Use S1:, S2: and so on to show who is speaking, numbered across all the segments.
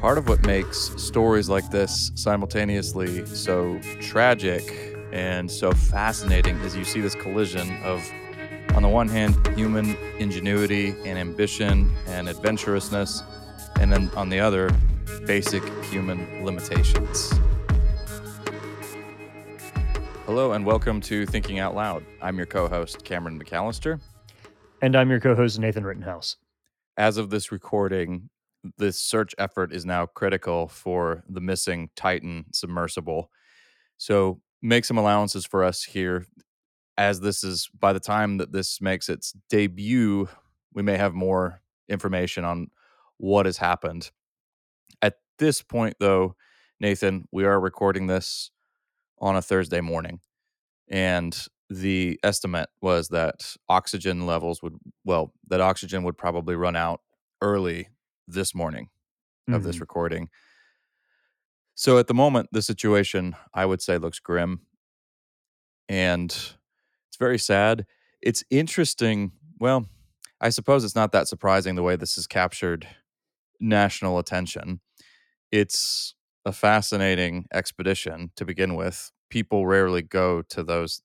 S1: Part of what makes stories like this simultaneously so tragic and so fascinating is you see this collision of, on the one hand, human ingenuity and ambition and adventurousness, and then on the other, basic human limitations. Hello, and welcome to Thinking Out Loud. I'm your co host, Cameron McAllister.
S2: And I'm your co host, Nathan Rittenhouse.
S1: As of this recording, this search effort is now critical for the missing Titan submersible. So make some allowances for us here. As this is by the time that this makes its debut, we may have more information on what has happened. At this point, though, Nathan, we are recording this on a Thursday morning. And the estimate was that oxygen levels would, well, that oxygen would probably run out early this morning of mm-hmm. this recording. So at the moment, the situation I would say looks grim and it's very sad. It's interesting. Well, I suppose it's not that surprising the way this has captured national attention. It's a fascinating expedition to begin with. People rarely go to those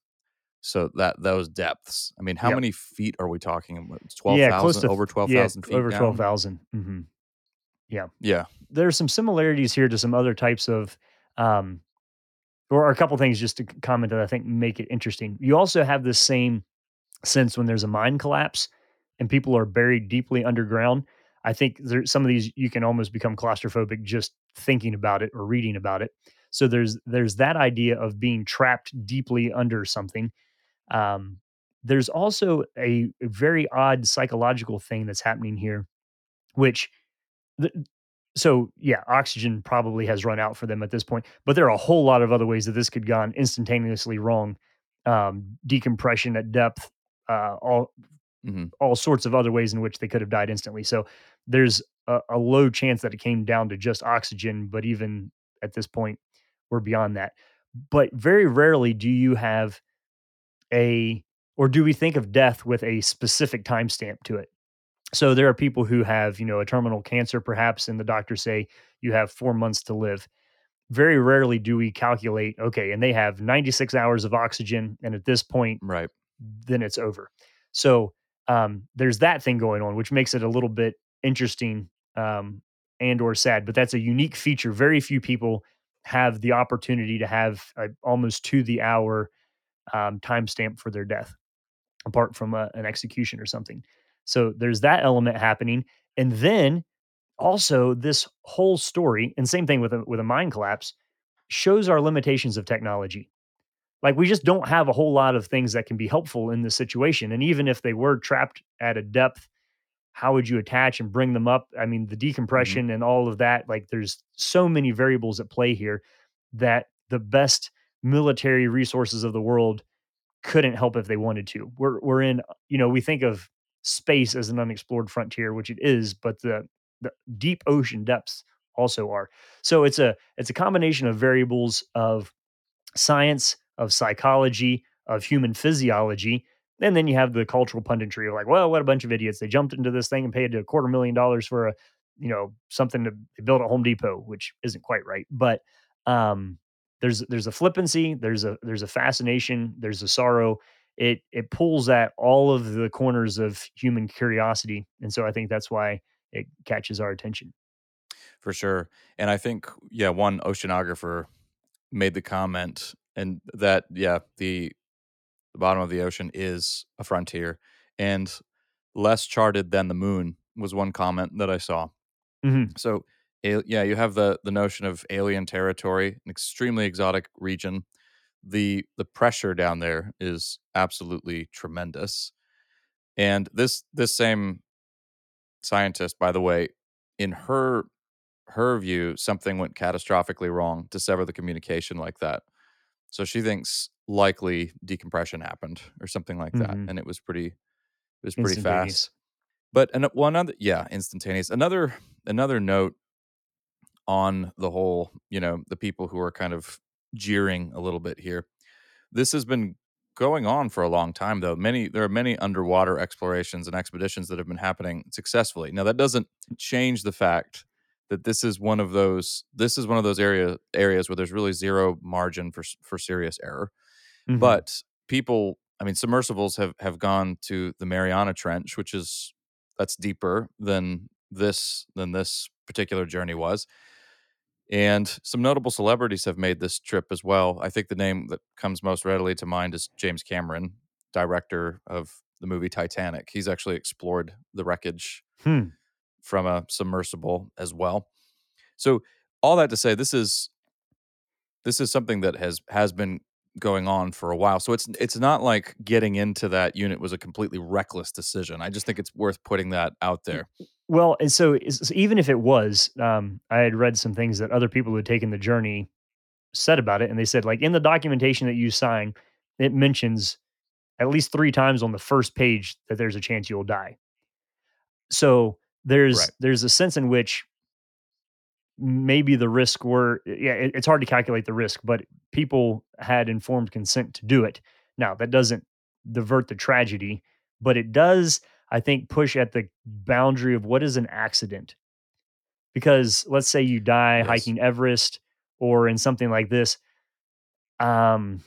S1: so that those depths. I mean, how yep. many feet are we talking? Twelve thousand, yeah, close to over twelve thousand
S2: yeah, feet. Over twelve thousand. Mm-hmm. Yeah.
S1: Yeah.
S2: There's some similarities here to some other types of, um, or a couple things just to comment that I think make it interesting. You also have this same sense when there's a mine collapse and people are buried deeply underground. I think there, some of these you can almost become claustrophobic just thinking about it or reading about it. So there's there's that idea of being trapped deeply under something. Um, there's also a, a very odd psychological thing that's happening here, which so yeah, oxygen probably has run out for them at this point. But there are a whole lot of other ways that this could gone instantaneously wrong. Um, decompression at depth, uh, all mm-hmm. all sorts of other ways in which they could have died instantly. So there's a, a, low chance that it came down to just oxygen. But even at this point, we're beyond that. But very rarely do you have a or do we think of death with a specific timestamp to it? So there are people who have, you know, a terminal cancer perhaps, and the doctors say you have four months to live. Very rarely do we calculate, okay, and they have 96 hours of oxygen, and at this point,
S1: right,
S2: then it's over. So um, there's that thing going on, which makes it a little bit interesting um, and or sad. But that's a unique feature. Very few people have the opportunity to have a, almost to the hour um, timestamp for their death, apart from a, an execution or something. So there's that element happening. And then also this whole story, and same thing with a, with a mine collapse, shows our limitations of technology. Like we just don't have a whole lot of things that can be helpful in this situation. And even if they were trapped at a depth, how would you attach and bring them up? I mean, the mm-hmm. decompression mm-hmm. and all of that, like there's so many variables at play here that the best military resources of the world couldn't help if they wanted to. We're we're in, you know, we think of space as an unexplored frontier, which it is, but the, the deep ocean depths also are. So it's a it's a combination of variables of science, of psychology, of human physiology, and then you have the cultural punditry of like, well, what a bunch of idiots! They jumped into this thing and paid a quarter million dollars for a you know something to build at Home Depot, which isn't quite right, but um, there's there's a flippancy, there's a there's a fascination, there's a sorrow, it it pulls at all of the corners of human curiosity and so i think that's why it catches our attention
S1: for sure and i think yeah one oceanographer made the comment and that yeah the the bottom of the ocean is a frontier and less charted than the moon was one comment that i saw mm-hmm. so yeah you have the the notion of alien territory an extremely exotic region the the pressure down there is absolutely tremendous. And this this same scientist, by the way, in her her view, something went catastrophically wrong to sever the communication like that. So she thinks likely decompression happened or something like that, mm-hmm. and it was pretty it was pretty fast. But and one other yeah, instantaneous. Another another note on the whole, you know, the people who are kind of jeering a little bit here. This has been going on for a long time though many there are many underwater explorations and expeditions that have been happening successfully now that doesn't change the fact that this is one of those this is one of those area areas where there's really zero margin for for serious error.
S2: Mhm.
S1: But people, I mean, submersibles have have gone to the Mariana Trench, which is that's deeper than this than this particular journey was. And some notable celebrities have made this trip as well. I think the name that comes most readily to mind is James Cameron, director of the movie Titanic. He's actually explored the wreckage
S2: Hmm.
S1: from a submersible as well. So all that to say, this is this is something that has has been going on for a while. So it's it's not like getting into that unit was a completely reckless decision. I just think it's worth putting that out there.
S2: Well, and so, so even if it was, um, I had read some things that other people who had taken the journey said about it, and they said like in the documentation that you sign, it mentions at least three times on the first page that there's a chance you'll die. So there's
S1: Right.
S2: there's a sense in which maybe the risk were yeah it- it's hard to calculate the risk but people had informed consent to do it now that doesn't divert the tragedy but it does i think push at the boundary of what is an accident because let's say you die
S1: Yes.
S2: hiking everest or in something like this um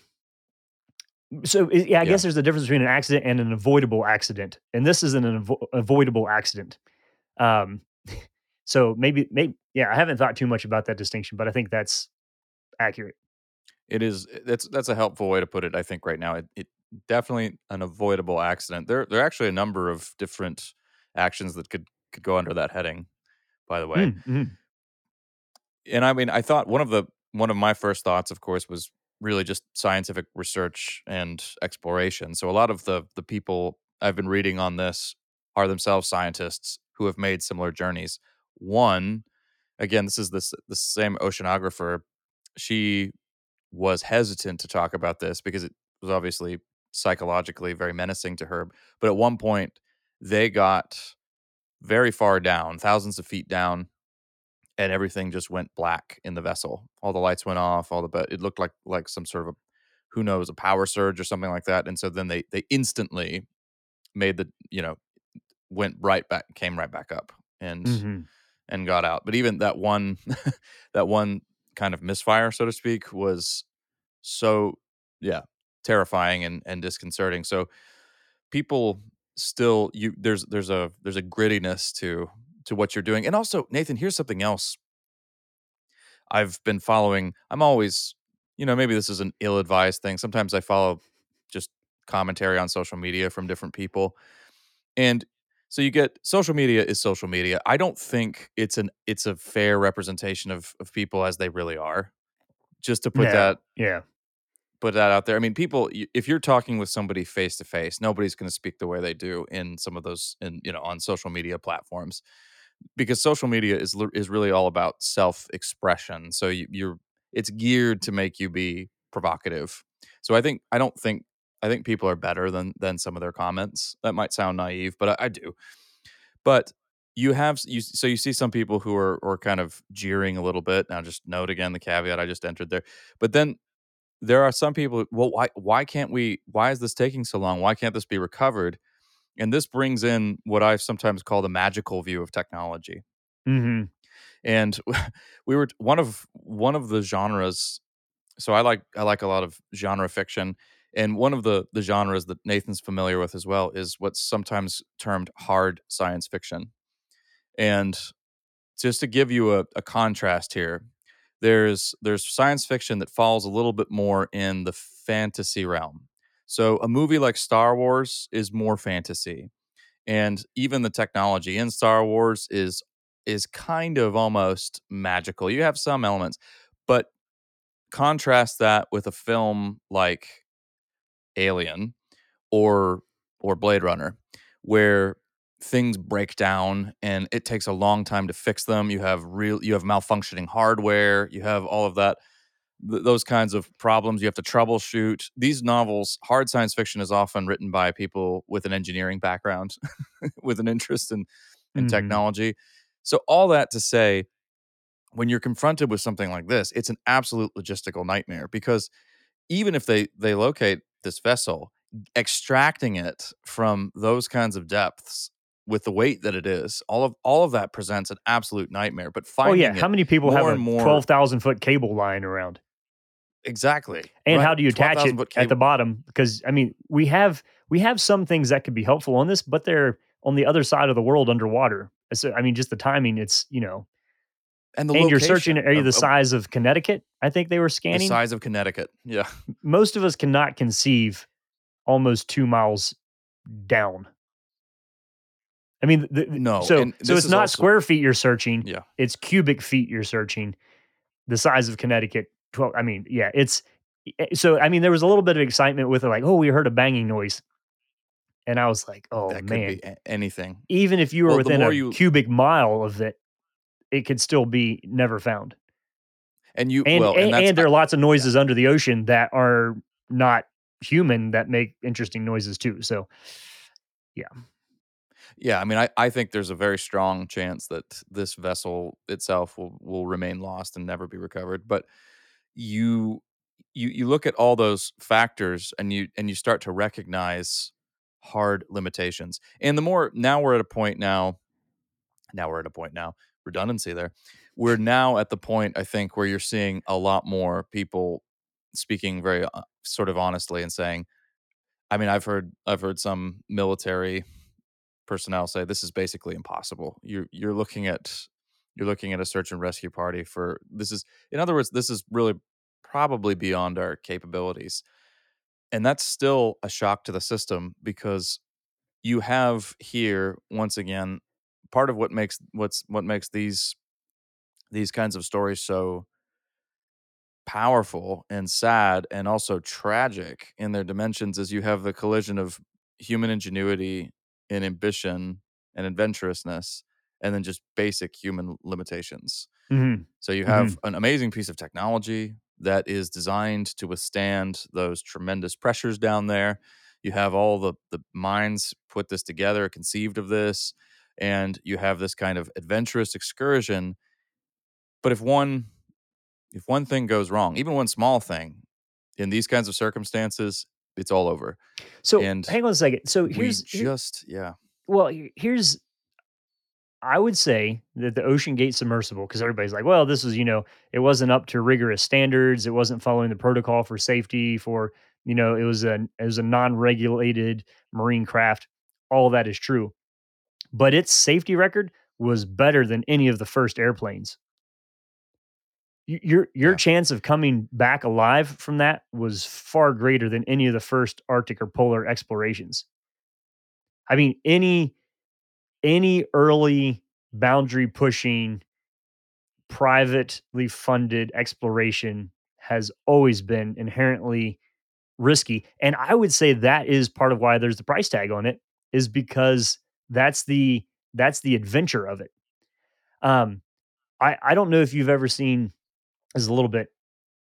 S2: so yeah i
S1: Yeah.
S2: guess there's a difference between an accident and an avoidable accident and this is an avo- avoidable accident um so maybe maybe yeah i haven't thought too much about that distinction but i think that's accurate
S1: It is that's that's a helpful way to put it, I think, right now. It, it definitely an avoidable accident. There there are actually a number of different actions that could could go under that heading, by the way.
S2: Mm, mhm.
S1: and I mean, I thought one of the one of my first thoughts, of course, was really just scientific research and exploration. So a lot of the the people I've been reading on this are themselves scientists who have made similar journeys. One, again, this is this the same oceanographer. She was hesitant to talk about this because it was obviously psychologically very menacing to her. But at one point, they got very far down, thousands of feet down, and everything just went black in the vessel. All the lights went off. All the but it looked like like some sort of a who knows a power surge or something like that. And so then they they instantly made the you know went right back came right back up and
S2: Mhm.
S1: And got out. But even that one that one kind of misfire, so to speak, was so yeah terrifying and and disconcerting. So people still you there's there's a there's a grittiness to to what you're doing. And also, Nathan, here's something else I've been following. I'm always, you know, maybe this is an ill-advised thing. Sometimes I follow just commentary on social media from different people. And so you get social media is social media. I don't think it's an it's a fair representation of of people as they really are. Just to put
S2: No,
S1: that
S2: yeah
S1: put that out there. I mean, people, if you're talking with somebody face to face, nobody's going to speak the way they do in some of those, in you know, on social media platforms, because social media is is really all about self expression. So you, you're, it's geared to make you be provocative. So I think I don't think I think people are better than than some of their comments. That might sound naive, but I, I do. But you have you so you see some people who are are kind of jeering a little bit. Now, just note again the caveat I just entered there. But then there are some people well why why can't we why is this taking so long why can't this be recovered and this brings in what i've sometimes called the magical view of technology
S2: hmm
S1: and we were one of one of the genres so i like i like a lot of genre fiction and one of the the genres that nathan's familiar with as well is what's sometimes termed hard science fiction. And just to give you a, a contrast here there's there's science fiction that falls a little bit more in the fantasy realm. So a movie like star wars is more fantasy and even the technology in star wars is is kind of almost magical. You have some elements but contrast that with a film like alien or or blade runner where things break down and it takes a long time to fix them. You have real you have malfunctioning hardware you have all of that th- those kinds of problems. You have to troubleshoot. These novels hard science fiction is often written by people with an engineering background with an interest in in
S2: Mhm.
S1: technology. So all that to say when you're confronted with something like this it's an absolute logistical nightmare because even if they they locate this vessel extracting it from those kinds of depths with the weight that it is, all of all of that presents an absolute nightmare. But finding
S2: Oh
S1: yeah,
S2: how many people have a
S1: more-
S2: twelve thousand foot cable lying around?
S1: exactly,
S2: And
S1: right,
S2: how do you attach
S1: 12,000
S2: it at the bottom? Because I mean, we have we have some things that could be helpful on this, but they're on the other side of the world underwater. So I mean, just the timing. It's you know,
S1: and the
S2: and you're searching an area the size of Connecticut. I think they were scanning the
S1: size of Connecticut. Yeah,
S2: Most of us cannot conceive almost two miles down. I mean, the,
S1: No,
S2: So so it's not
S1: also-
S2: square feet you're searching.
S1: Yeah.
S2: it's cubic feet you're searching. The size of Connecticut. Twelve. I mean, yeah, it's eh, so. I mean, there was a little bit of excitement with it, like, oh, we heard a banging noise, and I was like, oh
S1: that could
S2: man.
S1: be anything.
S2: Even if you were
S1: Well,
S2: within a
S1: you-
S2: cubic mile of it, it could still be never found.
S1: And you
S2: And
S1: well,
S2: and,
S1: and,
S2: and there are lots of noises under the ocean that are not human that make interesting noises too. So
S1: yeah. Yeah, I mean, I, I think there's a very strong chance that this vessel itself will, will remain lost and never be recovered. But you you you look at all those factors and you and you start to recognize hard limitations. And the more now we're at a point now, now we're at a point now, redundancy there. We're now at the point I think where you're seeing a lot more people speaking very uh, sort of honestly and saying, I mean, I've heard I've heard some military personnel say this is basically impossible. You're you're looking at you're looking at a search and rescue party for this is in other words this is really probably beyond our capabilities. And that's still a shock to the system because you have here once again part of what makes what's what makes these these kinds of stories so powerful and sad and also tragic in their dimensions is you have the collision of human ingenuity and ambition and adventurousness and then just basic human limitations.
S2: Mhm.
S1: so you have an amazing piece of technology that is designed to withstand those tremendous pressures down there. You have all the the minds put this together conceived of this and you have this kind of adventurous excursion but if one if one thing goes wrong even one small thing in these kinds of circumstances it's all over
S2: so
S1: And
S2: hang on a second. So
S1: we
S2: here's here-
S1: just yeah
S2: well, here's I would say that the OceanGate submersible, because everybody's like, well, this is, you know, it wasn't up to rigorous standards. It wasn't following the protocol for safety, for, you know, it was a it was a non-regulated marine craft. All that is true. But its safety record was better than any of the first airplanes. Your your
S1: Yeah.
S2: chance of coming back alive from that was far greater than any of the first Arctic or polar explorations. I mean, any any early boundary pushing privately funded exploration has always been inherently risky and i would say that is part of why there's the price tag on it is because that's the that's the adventure of it. Um i i don't know if you've ever seen this is a little bit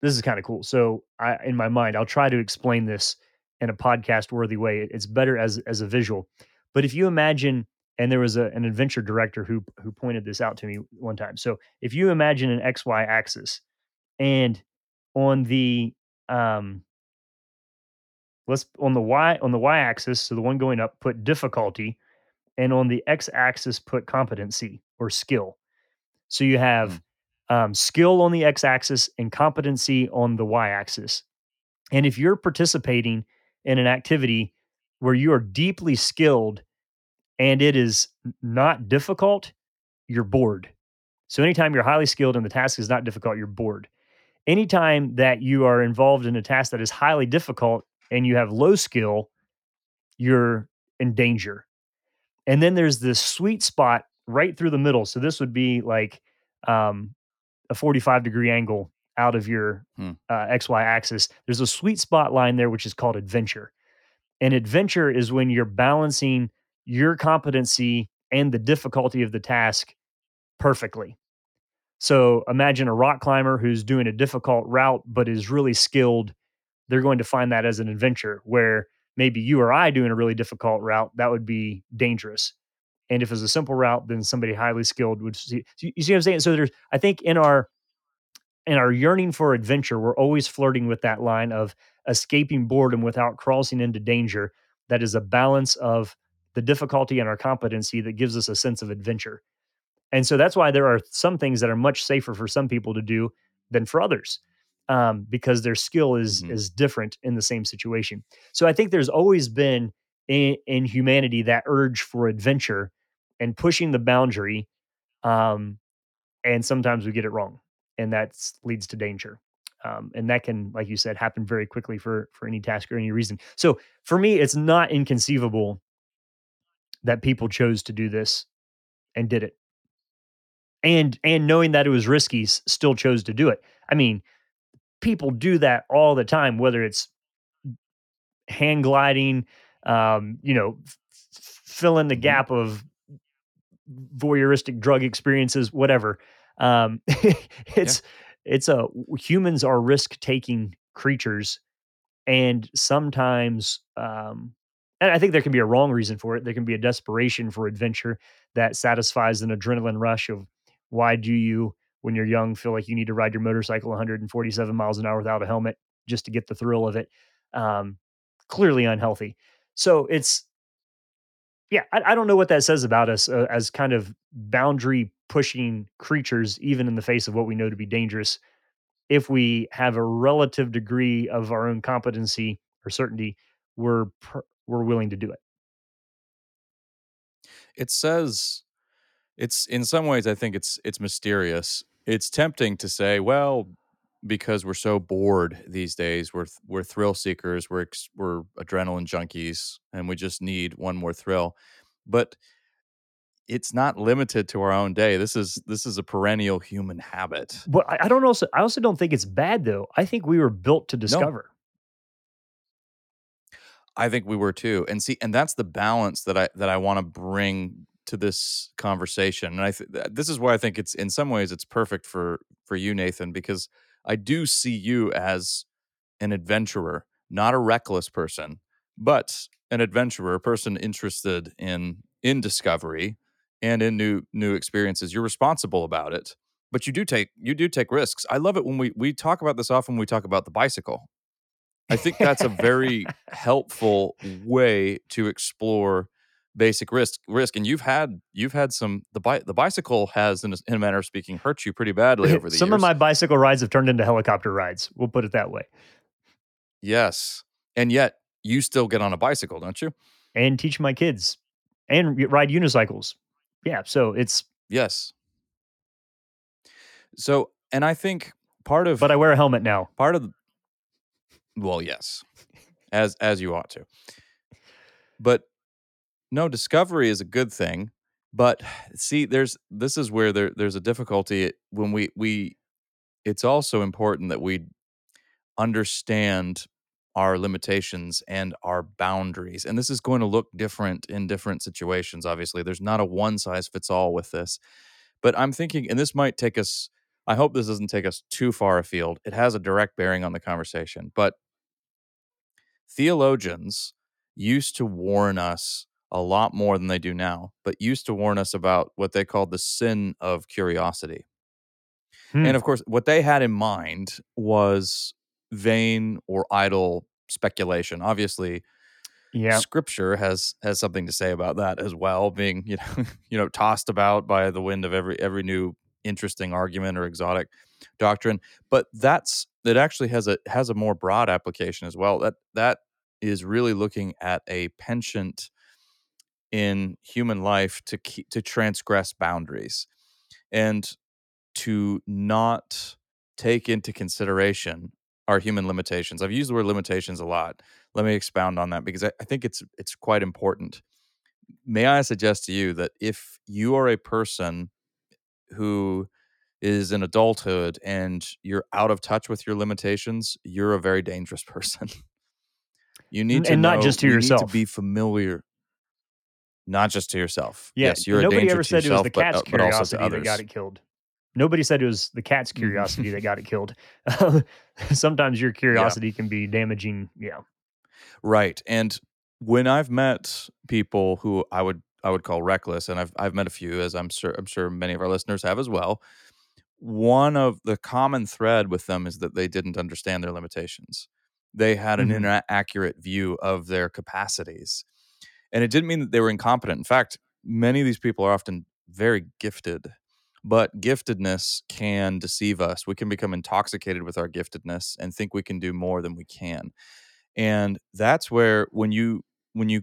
S2: this is kind of cool. So i in my mind i'll try to explain this in a podcast worthy way it's better as as a visual. But if you imagine and there was a, an adventure director who who pointed this out to me one time. So if you imagine an xy axis and on the um let's on the y on the y axis so the one going up put difficulty and on the x axis put competency or skill. So you have um, skill on the x axis and competency on the y axis. And if you're participating in an activity where you are deeply skilled and it is not difficult you're bored. So anytime you're highly skilled and the task is not difficult you're bored. Anytime that you are involved in a task that is highly difficult and you have low skill, you're in danger. And then there's this sweet spot right through the middle. So this would be like um, a 45 degree angle out of your
S1: Hmm.
S2: uh, XY axis. There's a sweet spot line there, which is called adventure. And adventure is when you're balancing your competency and the difficulty of the task perfectly. So imagine a rock climber who's doing a difficult route but is really skilled. They're going to find that as an adventure where maybe you or I doing a really difficult route, that would be dangerous. And if it's a simple route, then somebody highly skilled would see. You see what I'm saying? So there's, I think, in our in our yearning for adventure, we're always flirting with that line of escaping boredom without crossing into danger. That is a balance of the difficulty and our competency that gives us a sense of adventure. And so that's why there are some things that are much safer for some people to do than for others. Um, because their skill is
S1: Mhm.
S2: is different in the same situation. So I think there's always been in, in humanity that urge for adventure and pushing the boundary um, and sometimes we get it wrong and that leads to danger um, and that can like you said happen very quickly for for any task or any reason so for me it's not inconceivable that people chose to do this and did it and and knowing that it was risky still chose to do it i mean people do that all the time whether it's hand gliding um you know f- fill in the
S1: Mhm.
S2: gap of voyeuristic drug experiences, whatever. Um, it's it's a humans are risk taking creatures, and sometimes, um, and I think there can be a wrong reason for it. There can be a desperation for adventure that satisfies an adrenaline rush of why do you, when you're young, feel like you need to ride your motorcycle 147 miles an hour without a helmet just to get the thrill of it. Um, clearly unhealthy. So it's yeah, I, I don't know what that says about us uh, as kind of boundary pushing creatures, even in the face of what we know to be dangerous. If we have a relative degree of our own competency or certainty, we're pr- we're willing to do it.
S1: It says it's in some ways I think it's it's mysterious. It's tempting to say, well, because we're so bored these days, we're we're thrill seekers, we're ex- we're adrenaline junkies, and we just need one more thrill. But it's not limited to our own day. This is this is a perennial human habit.
S2: But I, I don't also I also don't think it's bad though. I think we were built to
S1: No,
S2: discover.
S1: I think we were too. And see, and that's the balance that I that I want to bring to this conversation. And I th- th- this is why I think it's in some ways it's perfect for for you, Nathan, because I do see you as an adventurer, not a reckless person, but an adventurer, a person interested in in discovery and in new new experiences. You're responsible about it, but you do take you do take risks. I love it when we we talk about this often when we talk about the bicycle. I think that's a very helpful way to explore basic risk risk and you've had you've had some the bi- the bicycle has in a, in a manner of speaking hurt you pretty badly over the years.
S2: Some
S1: years
S2: of my bicycle rides have turned into helicopter rides. We'll put it that way.
S1: yes and yet you still get on a bicycle don't you
S2: And teach my kids and ride unicycles. Yeah, so it's
S1: yes so and i think part of
S2: but I wear a helmet now.
S1: part of the, well yes as as you ought to but no discovery is a good thing but see there's this is where there there's a difficulty when we we it's also important that we understand our limitations and our boundaries and this is going to look different in different situations obviously there's not a one size fits all with this but i'm thinking and this might take us i hope this doesn't take us too far afield it has a direct bearing on the conversation but theologians used to warn us a lot more than they do now, but used to warn us about what they called the sin of curiosity.
S2: Hmm.
S1: And of course, what they had in mind was vain or idle speculation. Obviously,
S2: Yeah.
S1: scripture has has something to say about that as well, being, you know, you know, tossed about by the wind of every every new interesting argument or exotic doctrine. But that's it actually has a has a more broad application as well. That that is really looking at a penchant in human life to keep to transgress boundaries and to not take into consideration our human limitations. I've used the word limitations a lot. Let me expound on that because I, I think it's it's quite important. May I suggest to you that if you are a person who is in adulthood and you're out of touch with your limitations, you're a very dangerous person. you need to
S2: and not
S1: know-
S2: just to yourself.
S1: to be familiar, not just to yourself.
S2: Yeah,
S1: yes, you're a
S2: nobody
S1: danger
S2: ever
S1: to
S2: said it was the cat's
S1: uh, but
S2: curiosity that got it killed. Nobody said it was the cat's curiosity that got it killed. Sometimes your curiosity can be damaging. Yeah.
S1: Right. And when I've met people who I would I would call reckless, and I've I've met a few, as I'm sure I'm sure many of our listeners have as well. One of the common thread with them is that they didn't understand their limitations. They had an
S2: Mhm.
S1: inaccurate view of their capacities. And it didn't mean that they were incompetent. In fact, many of these people are often very gifted, but giftedness can deceive us. We can become intoxicated with our giftedness and think we can do more than we can. And that's where when you when you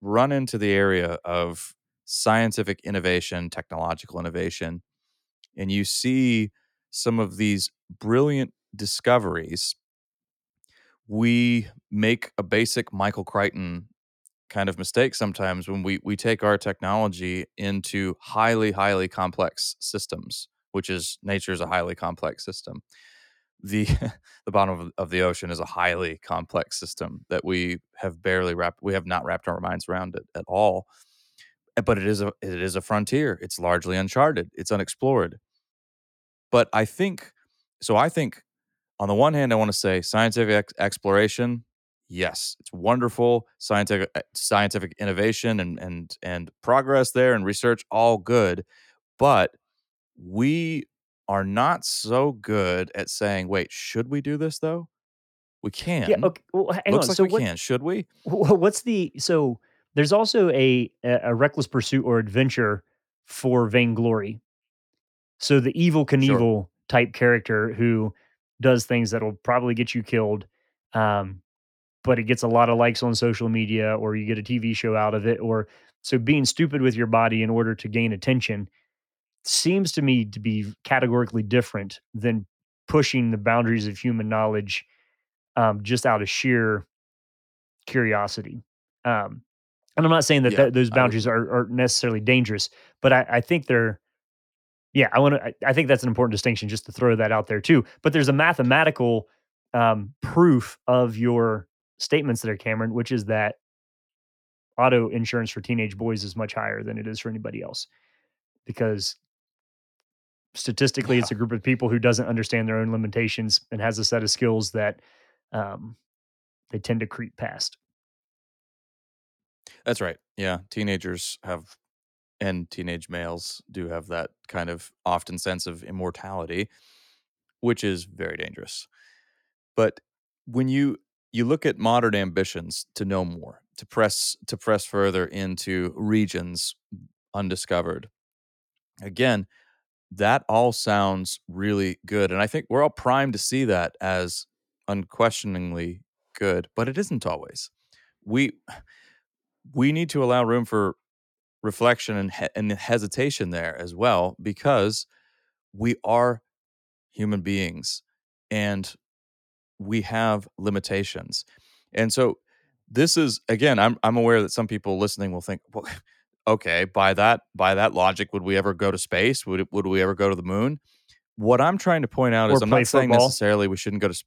S1: run into the area of scientific innovation, technological innovation, and you see some of these brilliant discoveries, we make a basic Michael Crichton kind of mistake sometimes when we we take our technology into highly highly complex systems, which is nature is a highly complex system. The the bottom of, the ocean is a highly complex system that we have barely wrapped we have not wrapped our minds around it at all. Eh, but it is a it is a frontier. It's largely uncharted. It's unexplored. But I think so I think on the one hand I want to say scientific ex- exploration yes, it's wonderful scientific eh, scientific innovation and and and progress there and research all good, but we are not so good at saying, "Wait, should we do this though?" We
S2: Yeah,
S1: can.
S2: okay, well, hang
S1: Looks
S2: on,
S1: like
S2: so
S1: we
S2: what
S1: can. Should we?
S2: wh what's the so there's also a a reckless pursuit or adventure for vainglory. So the Evel
S1: Sure.
S2: Type character who does things that'll probably get you killed, um, but it gets a lot of likes on social media or you get a TV show out of it or so being stupid with your body in order to gain attention seems to me to be categorically different than pushing the boundaries of human knowledge um, just out of sheer curiosity. Um, and I'm not saying that
S1: Yeah,
S2: th- those boundaries are, are necessarily dangerous, but I, I think they're yeah, I want to. I, I think that's an important distinction, just to throw that out there too. But there's a mathematical um, proof of your statements there, Cameron, which is that auto insurance for teenage boys is much higher than it is for anybody else because statistically,
S1: yeah.
S2: it's a group of people who doesn't understand their own limitations and has a set of skills that um, they tend to creep past.
S1: That's right. Yeah, teenagers have and teenage males do have that kind of often sense of immortality, which is very dangerous. But when you you look at modern ambitions to know more, to press to press further into regions undiscovered, again, that all sounds really good. And I think we're all primed to see that as unquestioningly good, but it isn't always. We we need to allow room for reflection and, he- and hesitation there as well because we are human beings and we have limitations. And so this is again I'm I'm aware that some people listening will think well okay by that by that logic would we ever go to space would it, would we ever go to the moon what i'm trying to point out
S2: Or
S1: is i'm not saying
S2: football.
S1: necessarily we shouldn't go to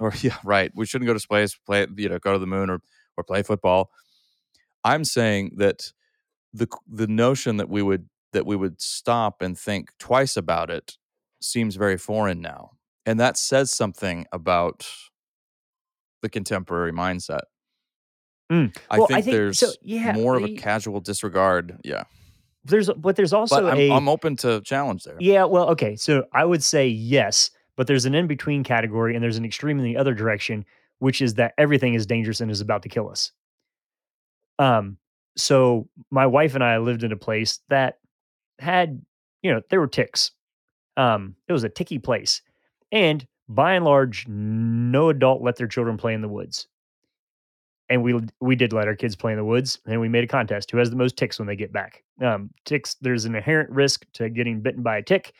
S1: or yeah right we shouldn't go to space play you know go to the moon or or play football i'm saying that the the notion that we would that we would stop and think twice about it seems very foreign now and that says something about the contemporary mindset
S2: Mm.
S1: I
S2: Well, I
S1: think
S2: think so.
S1: there's
S2: Yeah,
S1: more of a casual disregard. Yeah.
S2: there's but there's
S1: But
S2: also
S1: I'm
S2: a
S1: I'm open to challenge there.
S2: Yeah, well, okay. So I would say yes, but there's an in between category and there's an extreme in the other direction, which is that everything is dangerous and is about to kill us. Um, so my wife and I lived in a place that had, you know, there were ticks. Um, it was a ticky place. And by and large, no adult let their children play in the woods. And we we did let our kids play in the woods, and we made a contest who has the most ticks when they get back. Um, ticks, there's an inherent risk to getting bitten by a tick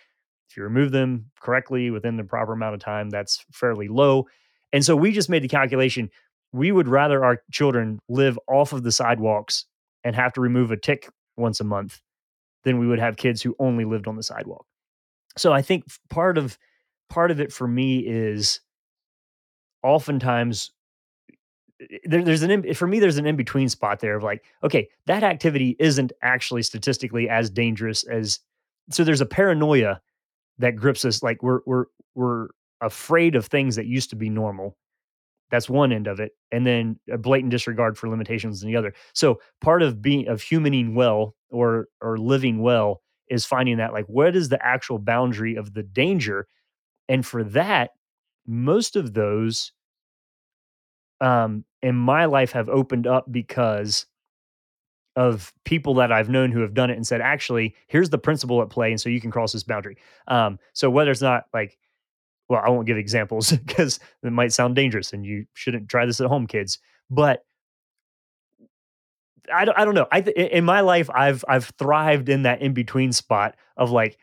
S2: if you remove them correctly within the proper amount of time, that's fairly low. And so we just made the calculation. We would rather our children live off of the sidewalks and have to remove a tick once a month than we would have kids who only lived on the sidewalk. So I think part of part of it for me is oftentimes eh, there, there's an in, for me there's an in between spot there of like okay that activity isn't actually statistically as dangerous as so there's a paranoia that grips us like we're we're we're afraid of things that used to be normal. That's one end of it and then a blatant disregard for limitations in the other. So part of being of humaning well or or living well is finding that like what is the actual boundary of the danger and for that most of those um in my life have opened up because of people that I've known who have done it and said, actually, here's the principle at play, and so you can cross this boundary. Um, so whether it's not like, well, I won't give examples because it might sound dangerous, and you shouldn't try this at home, kids. But I don't, I don't know. I in my life, I've I've thrived in that in between spot of like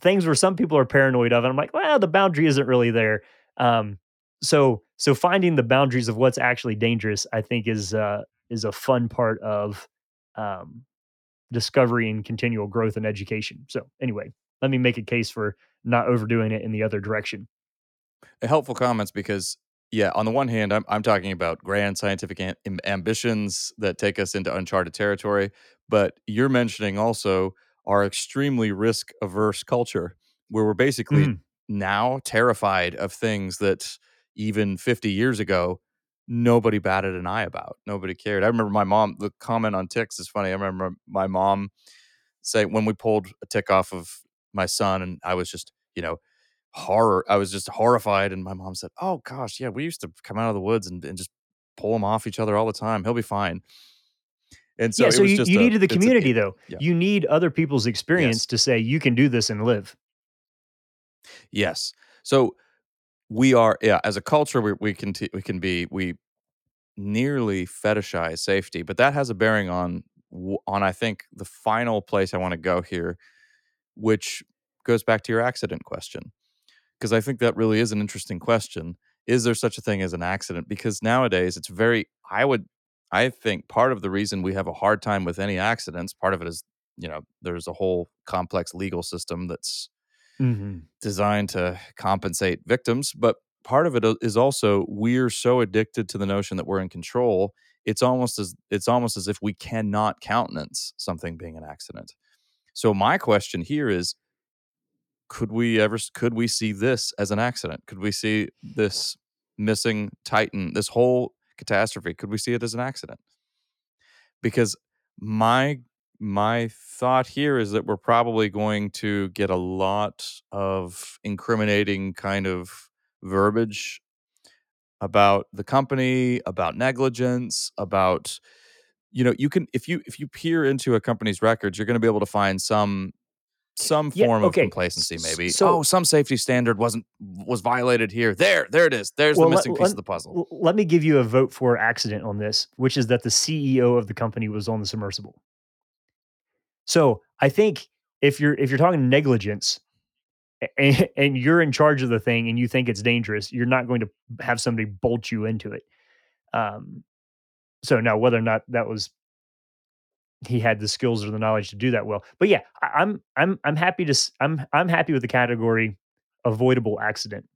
S2: things where some people are paranoid of, and I'm like, well, the boundary isn't really there. Um, so so finding the boundaries of what's actually dangerous, I think, is uh, is a fun part of um, discovery and continual growth and education. So anyway, let me make a case for not overdoing it in the other direction.
S1: Helpful comments because yeah, on the one hand, I'm I'm talking about grand scientific am- ambitions that take us into uncharted territory, but you're mentioning also our extremely risk averse culture where we're basically
S2: Mhm.
S1: now terrified of things that even 50 years ago nobody batted an eye about. Nobody cared. I remember my mom the comment on ticks is funny. I remember my mom saying when we pulled a tick off of my son and I was just, you know, horror. I was just horrified and my mom said, "Oh gosh, yeah, we used to come out of the woods and, and just pull them off each other all the time. He'll be fine." And so
S2: Yeah,
S1: it
S2: so you, you
S1: a
S2: needed the
S1: it's a
S2: community though.
S1: yeah.
S2: You need other people's experience
S1: Yes.
S2: to say you can do this and live.
S1: Yes. So we are yeah, as a culture we we can t- we can be we nearly fetishize safety, but that has a bearing on on I think the final place I want to go here, which goes back to your accident question. Because I think that really is an interesting question. Is there such a thing as an accident? Because nowadays it's very I would I think part of the reason we have a hard time with any accidents, part of it is, you know, there's a whole complex legal system that's
S2: hmm
S1: designed to compensate victims, but part of it is also we're so addicted to the notion that we're in control. It's almost as it's almost as if we cannot countenance something being an accident. So my question here is could we ever could we see this as an accident? Could we see this missing Titan, this whole catastrophe, could we see it as an accident? because my my thought here is that we're probably going to get a lot of incriminating kind of verbiage about the company about negligence about you know you can if you if you peer into a company's records you're going to be able to find some some form of
S2: Okay. s-
S1: complacency maybe oh
S2: So
S1: some safety standard wasn't was violated here there there it is there's the
S2: well, let,
S1: missing piece
S2: let,
S1: of the puzzle
S2: let me give you a vote for accident on this, which is that the CEO of the company was on the submersible. So I think if you're if you're talking negligence and, and you're in charge of the thing and you think it's dangerous, you're not going to have somebody bolt you into it. Um, so now whether or not that was he had the skills or the knowledge to do that well, but yeah, I, I'm I'm I'm happy to I'm I'm happy with the category avoidable accident,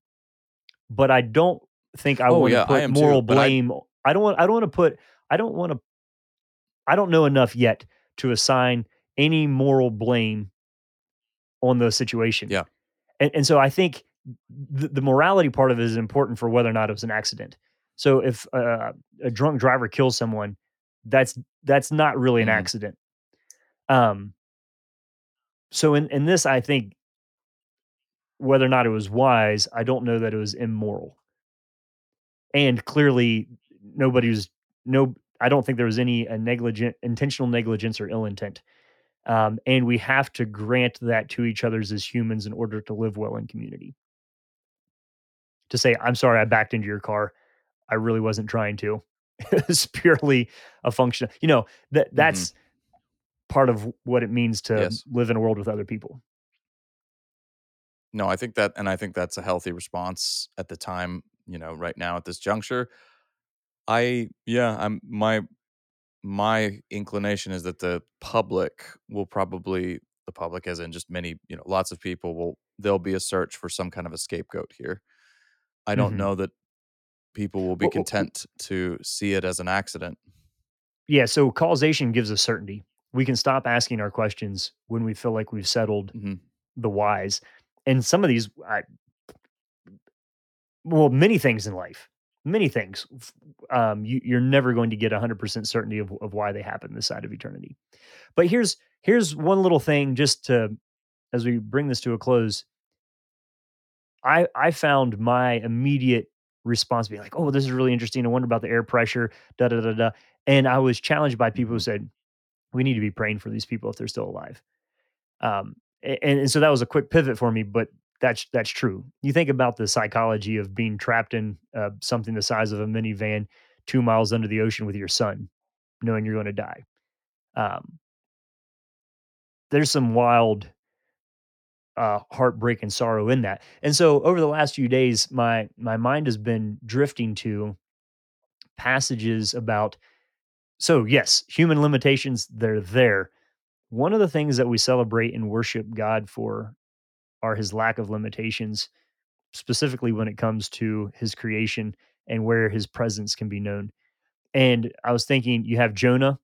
S2: but I don't think I
S1: oh
S2: want to
S1: yeah i
S2: put
S1: am too
S2: moral
S1: i
S2: blame. I don't want I don't want to put I don't want to I don't know enough yet to assign any moral blame on the situation.
S1: yeah
S2: And and so I think the, the morality part of it is important for whether or not it was an accident. So if uh, a drunk driver kills someone, that's that's not really an
S1: mhm,
S2: accident. Um, so in in this, I think whether or not it was wise, I don't know that it was immoral. And clearly, nobody was no. I don't think there was any uh, negligent, intentional negligence or ill intent. Um, and we have to grant that to each others as humans in order to live well in community. To say, "I'm sorry, I backed into your car. I really wasn't trying to." it's purely a function. You know that
S1: mhm,
S2: that's part of what it means to
S1: yes
S2: live in a world with other people.
S1: No, I think that and I think that's a healthy response at the time, you know, right now at this juncture. I yeah, I'm my my inclination is that the public will probably the public as in just many, you know, lots of people will there'll be a search for some kind of a scapegoat here. I don't
S2: hmm
S1: know that people will be
S2: Well,
S1: content to see it as an accident.
S2: yeah. So causation gives us certainty. We can stop asking our questions when we feel like we've settled
S1: Mhm.
S2: the whys. And some of these, I, well, many things in life, many things, um, you, you're never going to get 100% certainty of, of why they happen this side of eternity. But here's here's one little thing just to as we bring this to a close. I I found my immediate response being like, "Oh, this is really interesting. I wonder about the air pressure." Da da da da. And I was challenged by people who
S1: Mhm.
S2: said, we need to be praying for these people if they're still alive. Um, and, and so that was a quick pivot for me, but that's that's true. You think about the psychology of being trapped in uh, something the size of a minivan, two miles under the ocean with your son, knowing you're going to die. Um, there's some wild uh, heartbreak and sorrow in that. And so over the last few days, my my mind has been drifting to passages about. So yes, human limitations they're there. One of the things that we celebrate and worship God for are His lack of limitations, specifically when it comes to His creation and where His presence can be known. And I was thinking, you have Jonah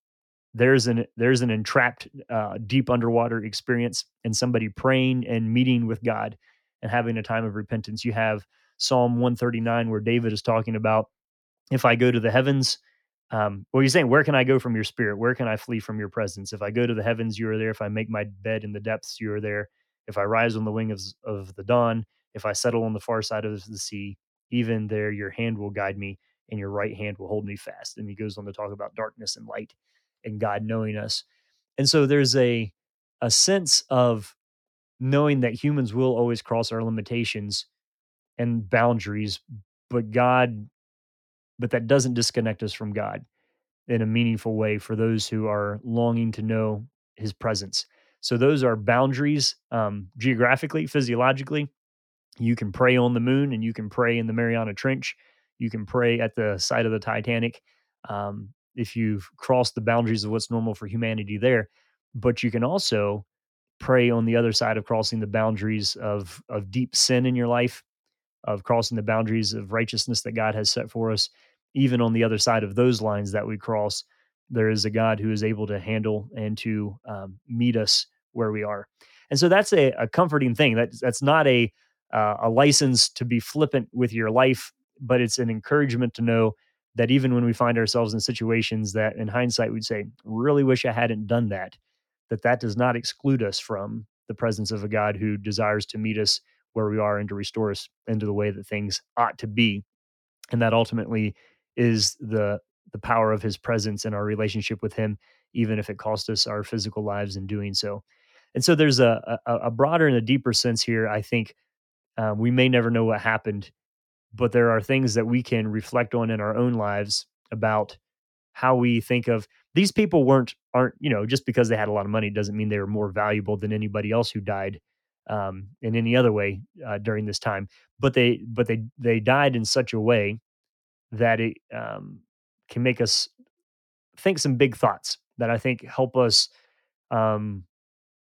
S2: there's an there's an entrapped uh, deep underwater experience and somebody praying and meeting with God and having a time of repentance. You have Psalm 139 where David is talking about if I go to the heavens, um, well, you're saying, where can I go from your spirit? Where can I flee from your presence? If I go to the heavens, you are there. If I make my bed in the depths, you are there. If I rise on the wing of, of the dawn, if I settle on the far side of the sea, even there your hand will guide me and your right hand will hold me fast. And he goes on to talk about darkness and light and God knowing us. And so there's a a sense of knowing that humans will always cross our limitations and boundaries, but God but that doesn't disconnect us from God in a meaningful way for those who are longing to know his presence. So those are boundaries um, geographically, physiologically. You can pray on the moon and you can pray in the Mariana Trench. You can pray at the site of the Titanic. Um, if you've crossed the boundaries of what's normal for humanity there. But you can also pray on the other side of crossing the boundaries of of deep sin in your life, of crossing the boundaries of righteousness that God has set for us. Even on the other side of those lines that we cross, there is a God who is able to handle and to um, meet us where we are. And so that's a, a comforting thing. That that's not a uh, a license to be flippant with your life, but it's an encouragement to know that even when we find ourselves in situations that in hindsight we'd say really wish i hadn't done that that that does not exclude us from the presence of a god who desires to meet us where we are and to restore us into the way that things ought to be. And that ultimately is the the power of his presence and our relationship with him even if it cost us our physical lives in doing so. And so there's a a, a broader and a deeper sense here i think um, we may never know what happened but there are things that we can reflect on in our own lives about how we think of these people weren't aren't you know just because they had a lot of money doesn't mean they were more valuable than anybody else who died um, in any other way uh, during this time but they but they they died in such a way that it um, can make us think some big thoughts that i think help us um,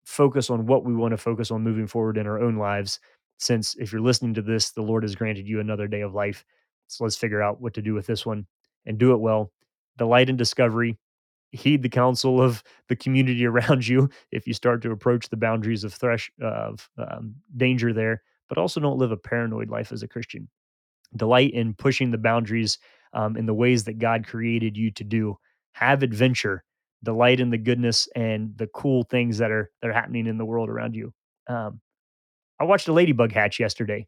S2: focus on what we want to focus on moving forward in our own lives since if you're listening to this, the Lord has granted you another day of life. So let's figure out what to do with this one and do it well. Delight in discovery. Heed the counsel of the community around you if you start to approach the boundaries of thresh of um, danger there, but also don't live a paranoid life as a Christian. Delight in pushing the boundaries um, in the ways that God created you to do. Have adventure. Delight in the goodness and the cool things that are that are happening in the world around you. Um, I watched a ladybug hatch yesterday.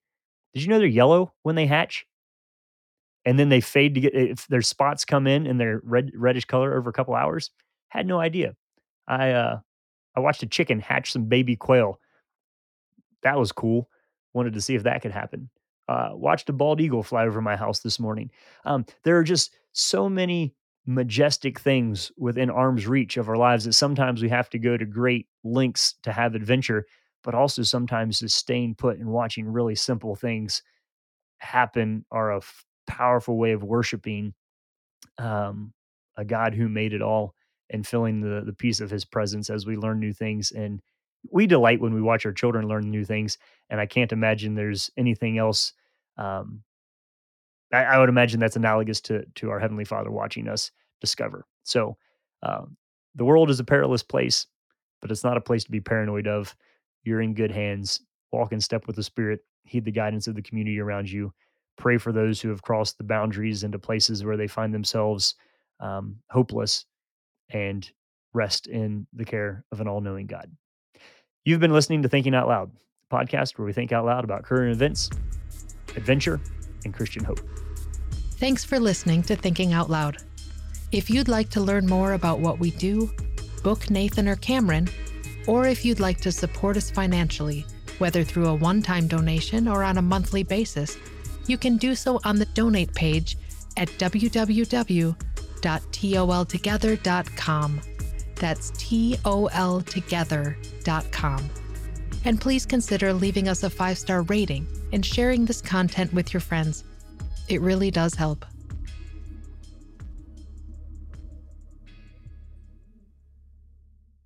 S2: Did you know they're yellow when they hatch? And then they fade to get if their spots come in and they're red reddish color over a couple hours. Had no idea. I uh I watched a chicken hatch some baby quail. That was cool. Wanted to see if that could happen. Uh, watched a bald eagle fly over my house this morning. Um, there are just so many majestic things within arm's reach of our lives that sometimes we have to go to great lengths to have adventure but also sometimes just staying put and watching really simple things happen are a f- powerful way of worshiping um, a God who made it all and filling the the peace of His presence as we learn new things. And we delight when we watch our children learn new things. And I can't imagine there's anything else. Um, I, I would imagine that's analogous to to our Heavenly Father watching us discover. So um, the world is a perilous place, but it's not a place to be paranoid of you're in good hands. Walk in step with the Spirit, heed the guidance of the community around you. Pray for those who have crossed the boundaries into places where they find themselves um, hopeless and rest in the care of an all knowing God. You've been listening to Thinking Out Loud, podcast where we think out loud about current events, adventure, and Christian hope.
S3: Thanks for listening to Thinking Out Loud. If you'd like to learn more about what we do, book Nathan or Cameron, or if you'd like to support us financially, whether through a one time donation or on a monthly basis, you can do so on the donate page at www.toltogether.com. That's toltogether.com. And please consider leaving us a five star rating and sharing this content with your friends. It really does help.